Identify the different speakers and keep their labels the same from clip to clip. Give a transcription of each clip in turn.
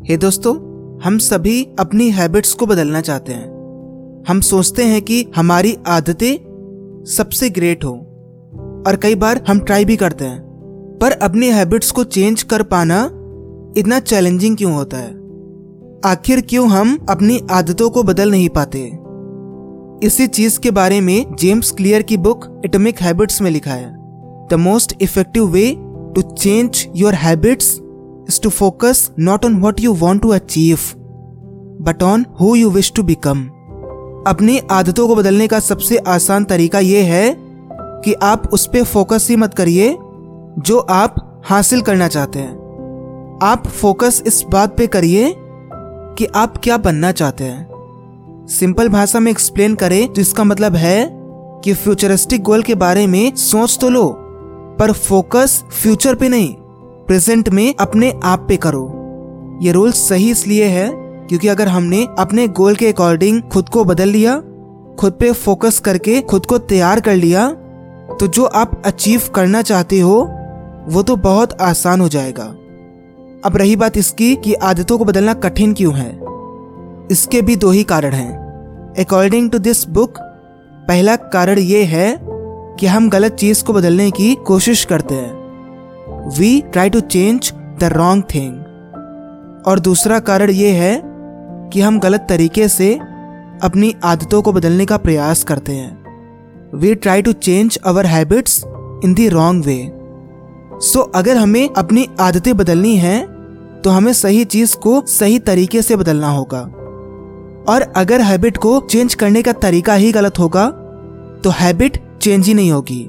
Speaker 1: हे दोस्तों, हम सभी अपनी हैबिट्स को बदलना चाहते हैं। हम सोचते हैं कि हमारी आदतें सबसे ग्रेट हो, और कई बार हम ट्राई भी करते हैं, पर अपनी हैबिट्स को चेंज कर पाना इतना चैलेंजिंग क्यों होता है? आखिर क्यों हम अपनी आदतों को बदल नहीं पाते? इसी चीज़ के बारे में जेम्स क्लियर की बुक एटॉमिक हैबिट्स में लिखा है। The most effective way to change your habits is to focus not on what you want to achieve, but on who you wish to become. अपनी आदतों को बदलने का सबसे आसान तरीका यह है कि आप उस पर फोकस ही मत करिए जो आप हासिल करना चाहते हैं। आप फोकस इस बात पे करिए कि आप क्या बनना चाहते हैं। सिंपल भाषा में एक्सप्लेन करें तो इसका मतलब है कि फ्यूचरिस्टिक गोल के बारे में सोच तो लो पर फोकस फ्यूचर पे नहीं। प्रेजेंट में अपने आप पे करो। ये रूल सही इसलिए है क्योंकि अगर हमने अपने गोल के अकॉर्डिंग खुद को बदल लिया, खुद पे फोकस करके खुद को तैयार कर लिया तो जो आप अचीव करना चाहते हो, वो तो बहुत आसान हो जाएगा। अब रही बात इसकी कि आदतों को बदलना कठिन क्यों है। इसके भी दो ही कारण हैं। अकॉर्डिंग टू दिस बुक पहला कारण ये है कि हम गलत चीज़ को बदलने की कोशिश करते हैं। We try to change the wrong thing और दूसरा कारण ये है कि हम गलत तरीके से अपनी आदतों को बदलने का प्रयास करते हैं। We try to change our habits in the wrong way so अगर हमें अपनी आदतें बदलनी है तो हमें सही चीज़ को सही तरीके से बदलना होगा। और अगर हैबिट को चेंज करने का तरीका ही गलत होगा तो हैबिट चेंज ही नहीं होगी।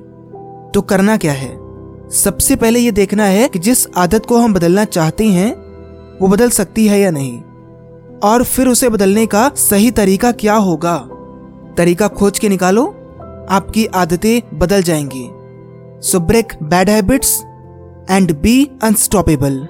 Speaker 1: तो करना क्या है? सबसे पहले ये देखना है कि जिस आदत को हम बदलना चाहते हैं, वो बदल सकती है या नहीं। और फिर उसे बदलने का सही तरीका क्या होगा? तरीका खोज के निकालो, आपकी आदतें बदल जाएँगी। So break bad habits and be unstoppable